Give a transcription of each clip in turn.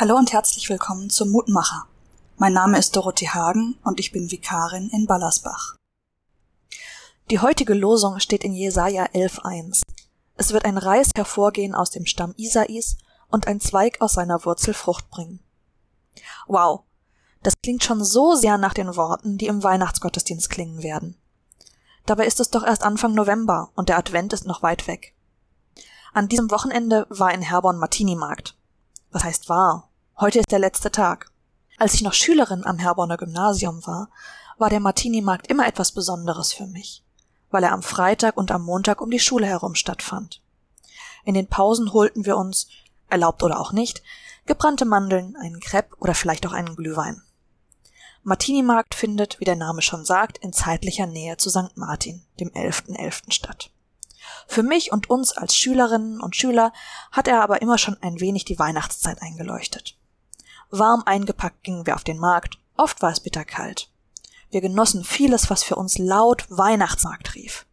Hallo und herzlich willkommen zum Mutmacher. Mein Name ist Dorothee Hagen und ich bin Vikarin in Ballersbach. Die heutige Losung steht in Jesaja 11,1. Es wird ein Reis hervorgehen aus dem Stamm Isais und ein Zweig aus seiner Wurzel Frucht bringen. Wow, das klingt schon so sehr nach den Worten, die im Weihnachtsgottesdienst klingen werden. Dabei ist es doch erst Anfang November und der Advent ist noch weit weg. An diesem Wochenende war in Herborn Martini-Markt. Was heißt war? Heute ist der letzte Tag. Als ich noch Schülerin am Herborner Gymnasium war, war der Martini-Markt immer etwas Besonderes für mich, weil er am Freitag und am Montag um die Schule herum stattfand. In den Pausen holten wir uns, erlaubt oder auch nicht, gebrannte Mandeln, einen Crepe oder vielleicht auch einen Glühwein. Martini-Markt findet, wie der Name schon sagt, in zeitlicher Nähe zu St. Martin, dem 11.11. .11. statt. Für mich und uns als Schülerinnen und Schüler hat er aber immer schon ein wenig die Weihnachtszeit eingeleuchtet. Warm eingepackt gingen wir auf den Markt, oft war es bitterkalt. Wir genossen vieles, was für uns laut Weihnachtsmarkt rief.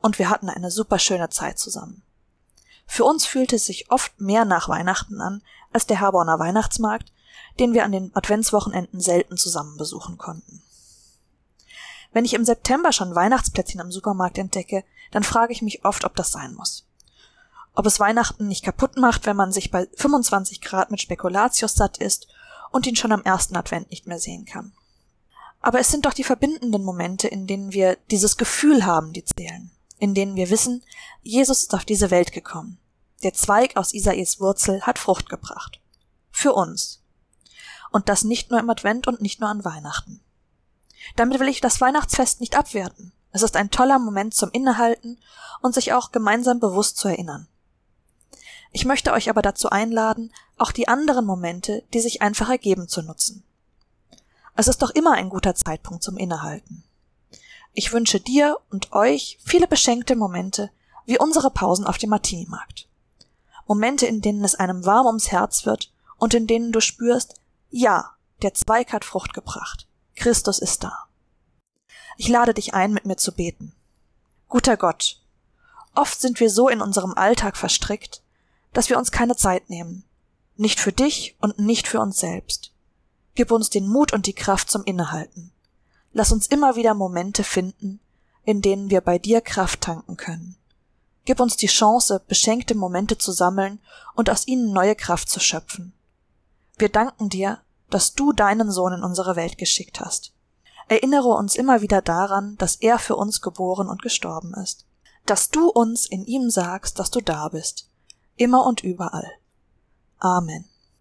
Und wir hatten eine super schöne Zeit zusammen. Für uns fühlte es sich oft mehr nach Weihnachten an als der Herborner Weihnachtsmarkt, den wir an den Adventswochenenden selten zusammen besuchen konnten. Wenn ich im September schon Weihnachtsplätzchen am Supermarkt entdecke, dann frage ich mich oft, ob das sein muss ob es Weihnachten nicht kaputt macht, wenn man sich bei 25 Grad mit Spekulatius satt ist und ihn schon am ersten Advent nicht mehr sehen kann. Aber es sind doch die verbindenden Momente, in denen wir dieses Gefühl haben, die zählen, in denen wir wissen, Jesus ist auf diese Welt gekommen. Der Zweig aus Isais Wurzel hat Frucht gebracht. Für uns. Und das nicht nur im Advent und nicht nur an Weihnachten. Damit will ich das Weihnachtsfest nicht abwerten. Es ist ein toller Moment zum Innehalten und sich auch gemeinsam bewusst zu erinnern. Ich möchte euch aber dazu einladen, auch die anderen Momente, die sich einfach ergeben, zu nutzen. Es ist doch immer ein guter Zeitpunkt zum Innehalten. Ich wünsche dir und euch viele beschenkte Momente, wie unsere Pausen auf dem Martini-Markt. Momente, in denen es einem warm ums Herz wird und in denen du spürst, ja, der Zweig hat Frucht gebracht. Christus ist da. Ich lade dich ein, mit mir zu beten. Guter Gott, oft sind wir so in unserem Alltag verstrickt, dass wir uns keine Zeit nehmen. Nicht für dich und nicht für uns selbst. Gib uns den Mut und die Kraft zum Innehalten. Lass uns immer wieder Momente finden, in denen wir bei dir Kraft tanken können. Gib uns die Chance, beschenkte Momente zu sammeln und aus ihnen neue Kraft zu schöpfen. Wir danken dir, dass du deinen Sohn in unsere Welt geschickt hast. Erinnere uns immer wieder daran, dass er für uns geboren und gestorben ist. Dass du uns in ihm sagst, dass du da bist immer und überall. Amen.